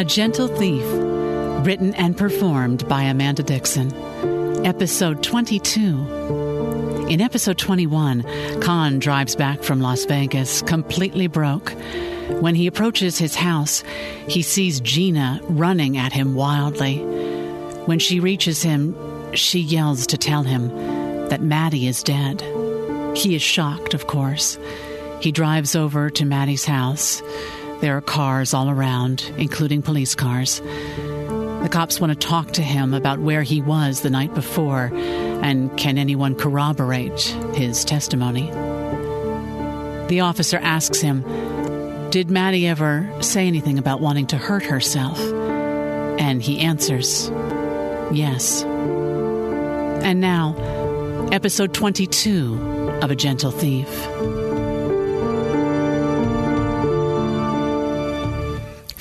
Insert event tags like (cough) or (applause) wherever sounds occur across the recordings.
A Gentle Thief, written and performed by Amanda Dickson. Episode 22. In episode 21, Con drives back from Las Vegas completely broke. When he approaches his house, he sees Gina running at him wildly. When she reaches him, she yells to tell him that Maddie is dead. He is shocked, of course. He drives over to Maddie's house. There are cars all around, including police cars. The cops want to talk to him about where he was the night before and can anyone corroborate his testimony. The officer asks him, Did Maddie ever say anything about wanting to hurt herself? And he answers, Yes. And now, episode 22 of A Gentle Thief.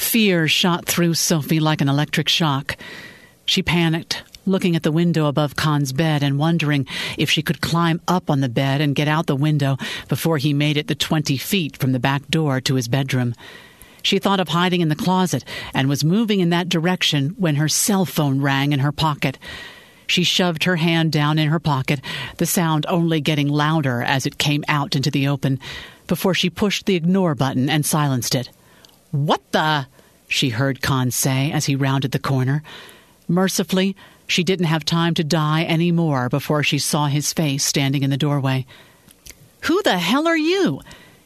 Fear shot through Sophie like an electric shock. She panicked, looking at the window above Con's bed and wondering if she could climb up on the bed and get out the window before he made it the 20 feet from the back door to his bedroom. She thought of hiding in the closet and was moving in that direction when her cell phone rang in her pocket. She shoved her hand down in her pocket, the sound only getting louder as it came out into the open, before she pushed the ignore button and silenced it. What the? She heard Con say as he rounded the corner. Mercifully, she didn't have time to die any more before she saw his face standing in the doorway. Who the hell are you?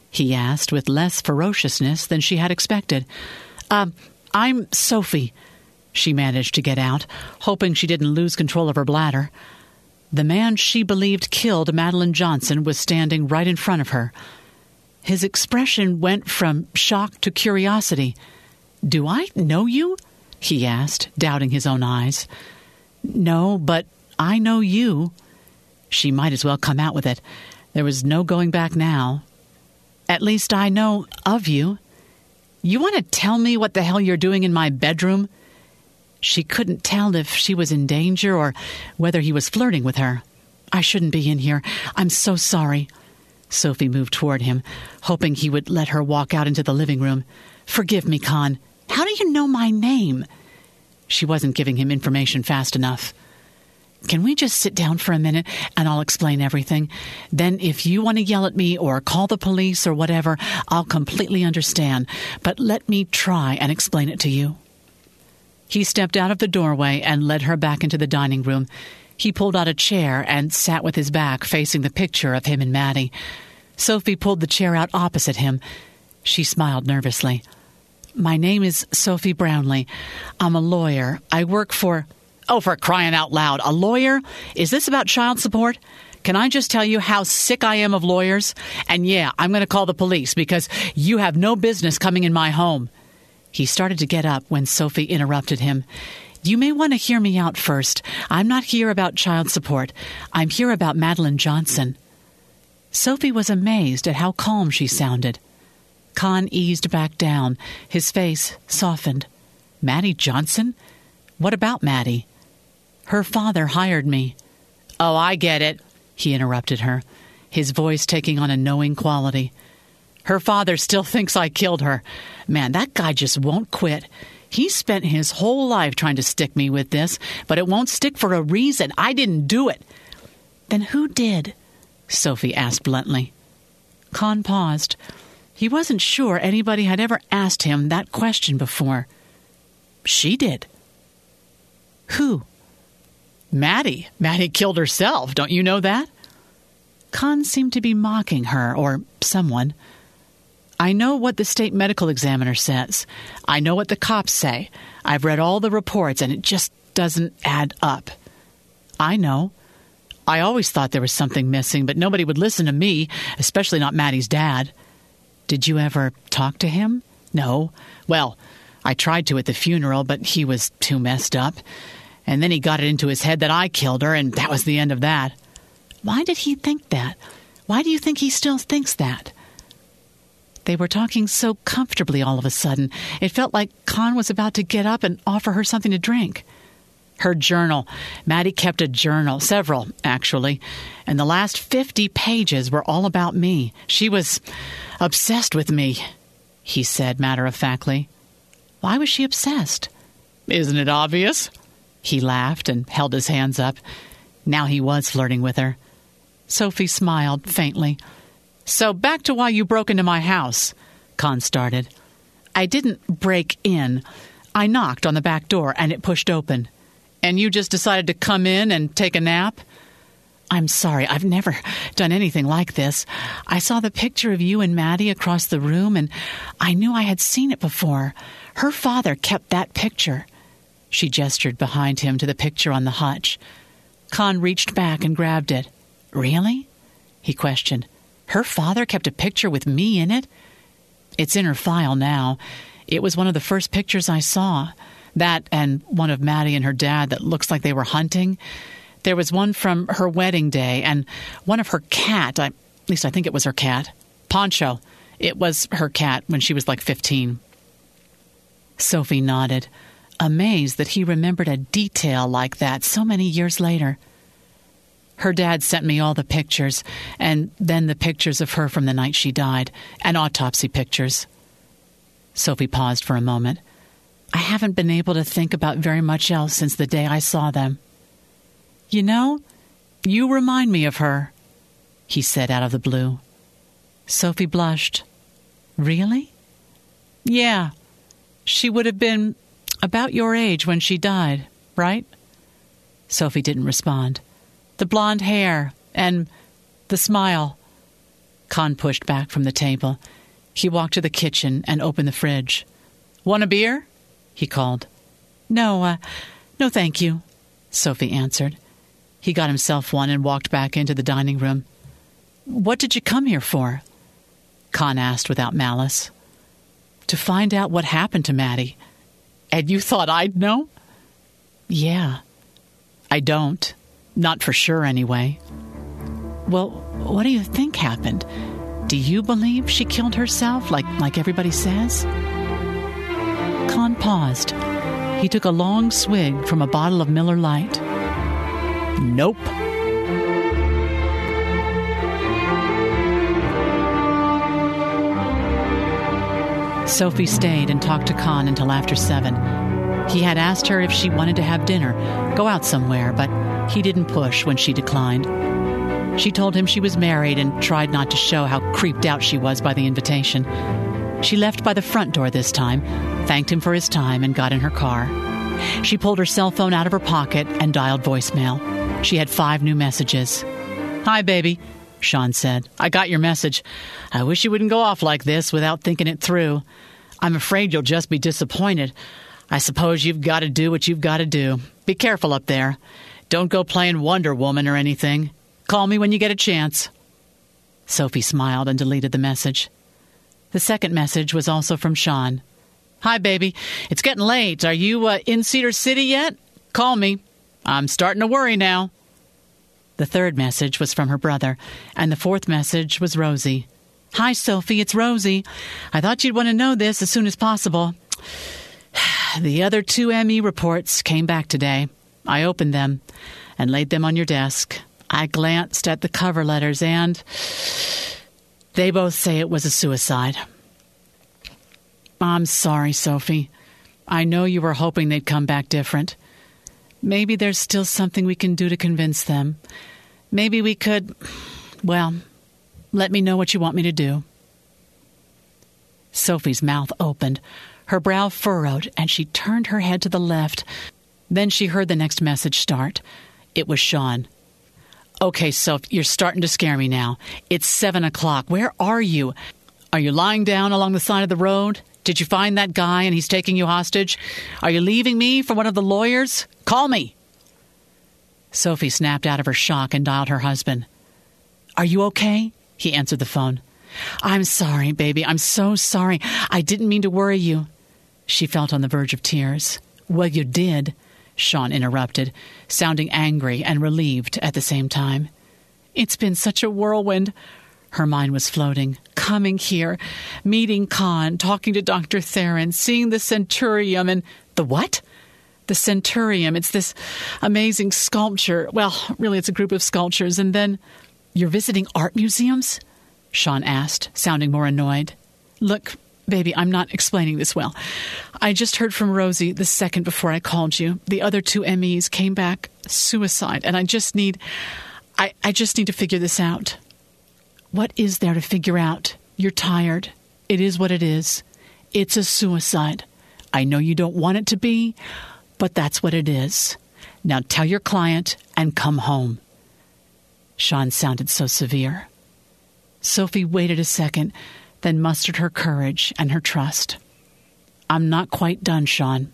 he asked with less ferociousness than she had expected. Uh, I'm Sophie, she managed to get out, hoping she didn't lose control of her bladder. The man she believed killed Madeline Johnson was standing right in front of her. His expression went from shock to curiosity. Do I know you? he asked, doubting his own eyes. No, but I know you. She might as well come out with it. There was no going back now. At least I know of you. You want to tell me what the hell you're doing in my bedroom? She couldn't tell if she was in danger or whether he was flirting with her. I shouldn't be in here. I'm so sorry. Sophie moved toward him, hoping he would let her walk out into the living room. Forgive me, Con. How do you know my name? She wasn't giving him information fast enough. Can we just sit down for a minute and I'll explain everything? Then, if you want to yell at me or call the police or whatever, I'll completely understand. But let me try and explain it to you. He stepped out of the doorway and led her back into the dining room. He pulled out a chair and sat with his back facing the picture of him and Maddie. Sophie pulled the chair out opposite him. She smiled nervously. My name is Sophie Brownlee. I'm a lawyer. I work for. Oh, for crying out loud. A lawyer? Is this about child support? Can I just tell you how sick I am of lawyers? And yeah, I'm going to call the police because you have no business coming in my home. He started to get up when Sophie interrupted him. You may want to hear me out first. I'm not here about child support. I'm here about Madeline Johnson. Sophie was amazed at how calm she sounded. Con eased back down, his face softened. Maddie Johnson? What about Maddie? Her father hired me. Oh, I get it, he interrupted her, his voice taking on a knowing quality. Her father still thinks I killed her. Man, that guy just won't quit. He spent his whole life trying to stick me with this, but it won't stick for a reason. I didn't do it. Then who did? Sophie asked bluntly. Con paused. He wasn't sure anybody had ever asked him that question before. She did. Who? Maddie. Maddie killed herself. Don't you know that? Con seemed to be mocking her, or someone. I know what the state medical examiner says. I know what the cops say. I've read all the reports, and it just doesn't add up. I know. I always thought there was something missing, but nobody would listen to me, especially not Maddie's dad. Did you ever talk to him? No. Well, I tried to at the funeral, but he was too messed up. And then he got it into his head that I killed her, and that was the end of that. Why did he think that? Why do you think he still thinks that? They were talking so comfortably all of a sudden. It felt like Con was about to get up and offer her something to drink. Her journal. Maddie kept a journal, several, actually, and the last 50 pages were all about me. She was obsessed with me, he said matter of factly. Why was she obsessed? Isn't it obvious? He laughed and held his hands up. Now he was flirting with her. Sophie smiled faintly. So back to why you broke into my house, Con started. I didn't break in. I knocked on the back door and it pushed open. And you just decided to come in and take a nap? I'm sorry, I've never done anything like this. I saw the picture of you and Maddie across the room, and I knew I had seen it before. Her father kept that picture. She gestured behind him to the picture on the hutch. Con reached back and grabbed it. Really? He questioned. Her father kept a picture with me in it? It's in her file now. It was one of the first pictures I saw. That and one of Maddie and her dad that looks like they were hunting. There was one from her wedding day and one of her cat. I, at least I think it was her cat. Poncho. It was her cat when she was like 15. Sophie nodded, amazed that he remembered a detail like that so many years later. Her dad sent me all the pictures, and then the pictures of her from the night she died, and autopsy pictures. Sophie paused for a moment. I haven't been able to think about very much else since the day I saw them. You know, you remind me of her, he said out of the blue. Sophie blushed. Really? Yeah. She would have been about your age when she died, right? Sophie didn't respond. The blonde hair and the smile. Con pushed back from the table. He walked to the kitchen and opened the fridge. Want a beer? He called. No, uh, no, thank you, Sophie answered. He got himself one and walked back into the dining room. What did you come here for? Con asked without malice. To find out what happened to Maddie. And you thought I'd know? Yeah. I don't. Not for sure, anyway. Well, what do you think happened? Do you believe she killed herself, like, like everybody says? Con paused. He took a long swig from a bottle of Miller Lite. Nope. Sophie stayed and talked to Con until after seven. He had asked her if she wanted to have dinner, go out somewhere, but he didn't push when she declined. She told him she was married and tried not to show how creeped out she was by the invitation. She left by the front door this time, thanked him for his time, and got in her car. She pulled her cell phone out of her pocket and dialed voicemail. She had five new messages. Hi, baby, Sean said. I got your message. I wish you wouldn't go off like this without thinking it through. I'm afraid you'll just be disappointed. I suppose you've got to do what you've got to do. Be careful up there. Don't go playing Wonder Woman or anything. Call me when you get a chance. Sophie smiled and deleted the message. The second message was also from Sean. Hi, baby. It's getting late. Are you uh, in Cedar City yet? Call me. I'm starting to worry now. The third message was from her brother, and the fourth message was Rosie. Hi, Sophie. It's Rosie. I thought you'd want to know this as soon as possible. (sighs) The other two ME reports came back today. I opened them and laid them on your desk. I glanced at the cover letters, and they both say it was a suicide. I'm sorry, Sophie. I know you were hoping they'd come back different. Maybe there's still something we can do to convince them. Maybe we could. Well, let me know what you want me to do. Sophie's mouth opened, her brow furrowed, and she turned her head to the left. Then she heard the next message start. It was Sean. Okay, so you're starting to scare me now. It's seven o'clock. Where are you? Are you lying down along the side of the road? Did you find that guy and he's taking you hostage? Are you leaving me for one of the lawyers? Call me. Sophie snapped out of her shock and dialed her husband. Are you okay? He answered the phone. I'm sorry, baby. I'm so sorry. I didn't mean to worry you. She felt on the verge of tears. Well, you did, Sean interrupted, sounding angry and relieved at the same time. It's been such a whirlwind. Her mind was floating. Coming here, meeting Con, talking to Dr. Theron, seeing the Centurium and. The what? The Centurium. It's this amazing sculpture. Well, really, it's a group of sculptures. And then. You're visiting art museums? Sean asked, sounding more annoyed. Look, baby, I'm not explaining this well. I just heard from Rosie the second before I called you. The other two MEs came back suicide, and I just need. I, I just need to figure this out. What is there to figure out? You're tired. It is what it is. It's a suicide. I know you don't want it to be, but that's what it is. Now tell your client and come home. Sean sounded so severe. Sophie waited a second, then mustered her courage and her trust. I'm not quite done, Sean.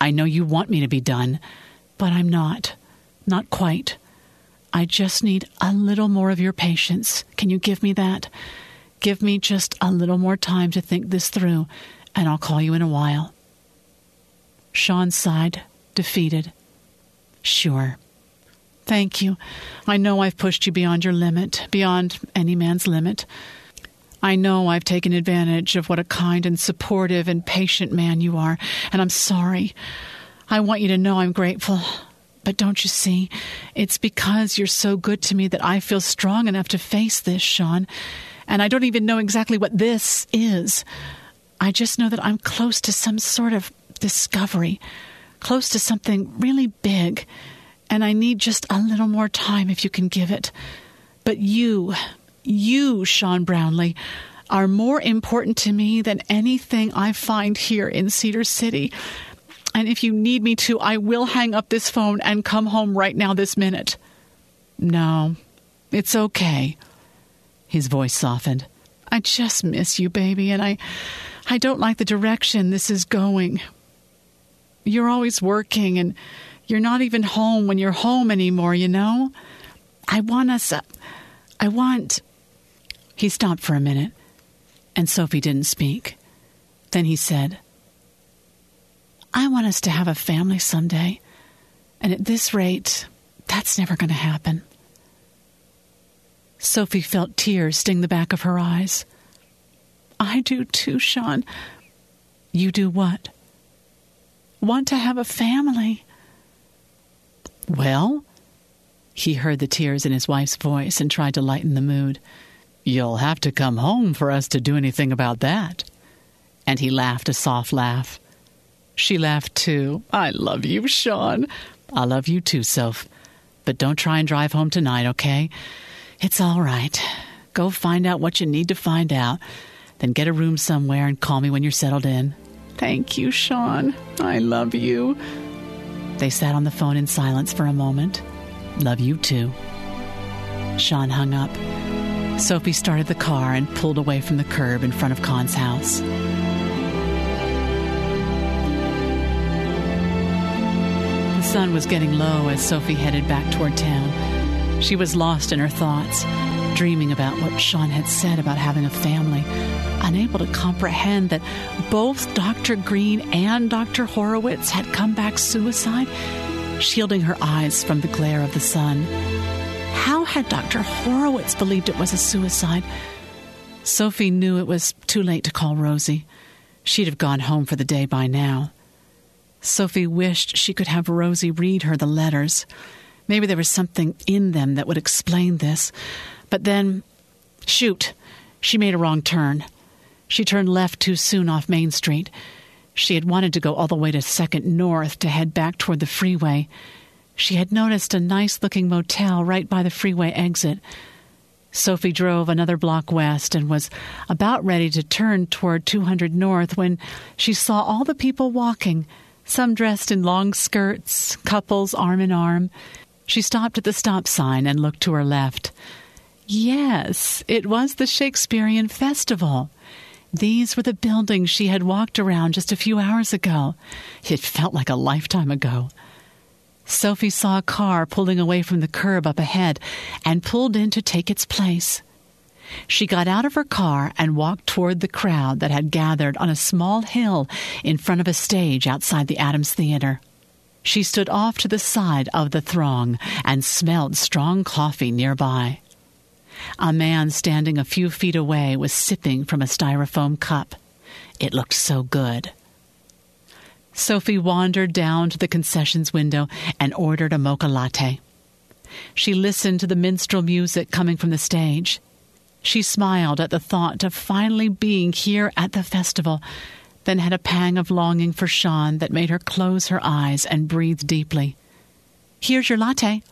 I know you want me to be done, but I'm not. Not quite. I just need a little more of your patience. Can you give me that? Give me just a little more time to think this through, and I'll call you in a while. Sean sighed, defeated. Sure. Thank you. I know I've pushed you beyond your limit, beyond any man's limit. I know I've taken advantage of what a kind and supportive and patient man you are, and I'm sorry. I want you to know I'm grateful. But don't you see? It's because you're so good to me that I feel strong enough to face this, Sean. And I don't even know exactly what this is. I just know that I'm close to some sort of discovery, close to something really big. And I need just a little more time if you can give it. But you, you, Sean Brownlee, are more important to me than anything I find here in Cedar City. And if you need me to, I will hang up this phone and come home right now, this minute. No, it's okay. His voice softened. I just miss you, baby, and I I don't like the direction this is going. You're always working and you're not even home when you're home anymore, you know? I want us I want He stopped for a minute, and Sophie didn't speak. Then he said, I want us to have a family someday. And at this rate, that's never going to happen. Sophie felt tears sting the back of her eyes. I do too, Sean. You do what? Want to have a family. Well, he heard the tears in his wife's voice and tried to lighten the mood. You'll have to come home for us to do anything about that. And he laughed a soft laugh. She laughed too. I love you, Sean. I love you too, Soph. But don't try and drive home tonight, okay? It's all right. Go find out what you need to find out. Then get a room somewhere and call me when you're settled in. Thank you, Sean. I love you. They sat on the phone in silence for a moment. Love you too. Sean hung up. Sophie started the car and pulled away from the curb in front of Con's house. The sun was getting low as Sophie headed back toward town. She was lost in her thoughts, dreaming about what Sean had said about having a family, unable to comprehend that both Dr. Green and Dr. Horowitz had come back suicide, shielding her eyes from the glare of the sun. Had Dr. Horowitz believed it was a suicide? Sophie knew it was too late to call Rosie. She'd have gone home for the day by now. Sophie wished she could have Rosie read her the letters. Maybe there was something in them that would explain this. But then, shoot, she made a wrong turn. She turned left too soon off Main Street. She had wanted to go all the way to Second North to head back toward the freeway. She had noticed a nice looking motel right by the freeway exit. Sophie drove another block west and was about ready to turn toward 200 North when she saw all the people walking some dressed in long skirts, couples arm in arm. She stopped at the stop sign and looked to her left. Yes, it was the Shakespearean Festival. These were the buildings she had walked around just a few hours ago. It felt like a lifetime ago. Sophie saw a car pulling away from the curb up ahead and pulled in to take its place. She got out of her car and walked toward the crowd that had gathered on a small hill in front of a stage outside the Adams Theater. She stood off to the side of the throng and smelled strong coffee nearby. A man standing a few feet away was sipping from a styrofoam cup. It looked so good. Sophie wandered down to the concessions window and ordered a mocha latte. She listened to the minstrel music coming from the stage. She smiled at the thought of finally being here at the festival, then had a pang of longing for Sean that made her close her eyes and breathe deeply. Here's your latte.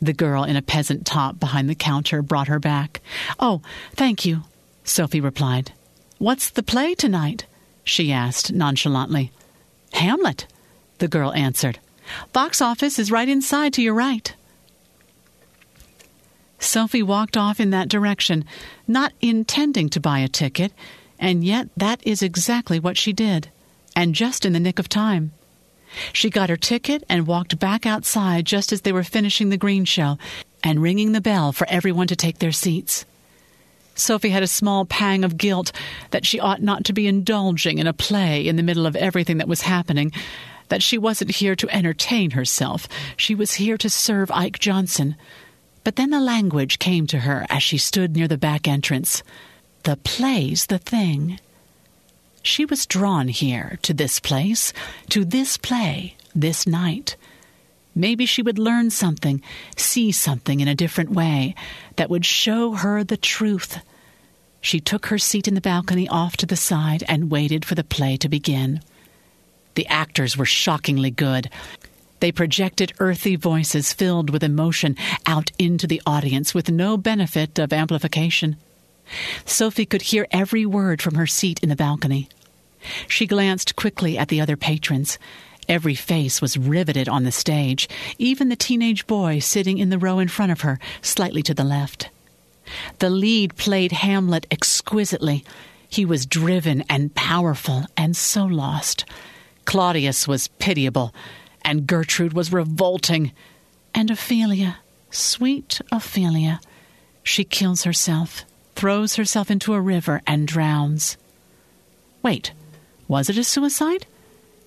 The girl in a peasant top behind the counter brought her back. Oh, thank you, Sophie replied. What's the play tonight? she asked nonchalantly. Hamlet, the girl answered. Box office is right inside to your right. Sophie walked off in that direction, not intending to buy a ticket, and yet that is exactly what she did, and just in the nick of time. She got her ticket and walked back outside just as they were finishing the green show and ringing the bell for everyone to take their seats. Sophie had a small pang of guilt that she ought not to be indulging in a play in the middle of everything that was happening, that she wasn't here to entertain herself. She was here to serve Ike Johnson. But then the language came to her as she stood near the back entrance. The play's the thing. She was drawn here, to this place, to this play, this night. Maybe she would learn something, see something in a different way that would show her the truth. She took her seat in the balcony off to the side and waited for the play to begin. The actors were shockingly good. They projected earthy voices filled with emotion out into the audience with no benefit of amplification. Sophie could hear every word from her seat in the balcony. She glanced quickly at the other patrons. Every face was riveted on the stage, even the teenage boy sitting in the row in front of her, slightly to the left. The lead played Hamlet exquisitely. He was driven and powerful and so lost. Claudius was pitiable, and Gertrude was revolting. And Ophelia, sweet Ophelia, she kills herself, throws herself into a river, and drowns. Wait, was it a suicide?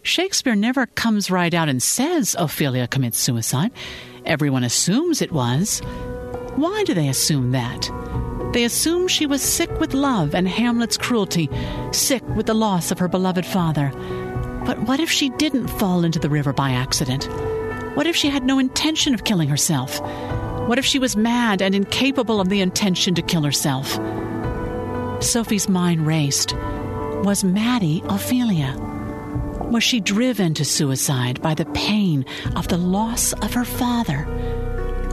Shakespeare never comes right out and says Ophelia commits suicide. Everyone assumes it was. Why do they assume that? They assume she was sick with love and Hamlet's cruelty, sick with the loss of her beloved father. But what if she didn't fall into the river by accident? What if she had no intention of killing herself? What if she was mad and incapable of the intention to kill herself? Sophie's mind raced. Was Maddie Ophelia? Was she driven to suicide by the pain of the loss of her father?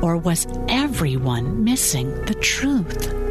Or was everyone missing the truth?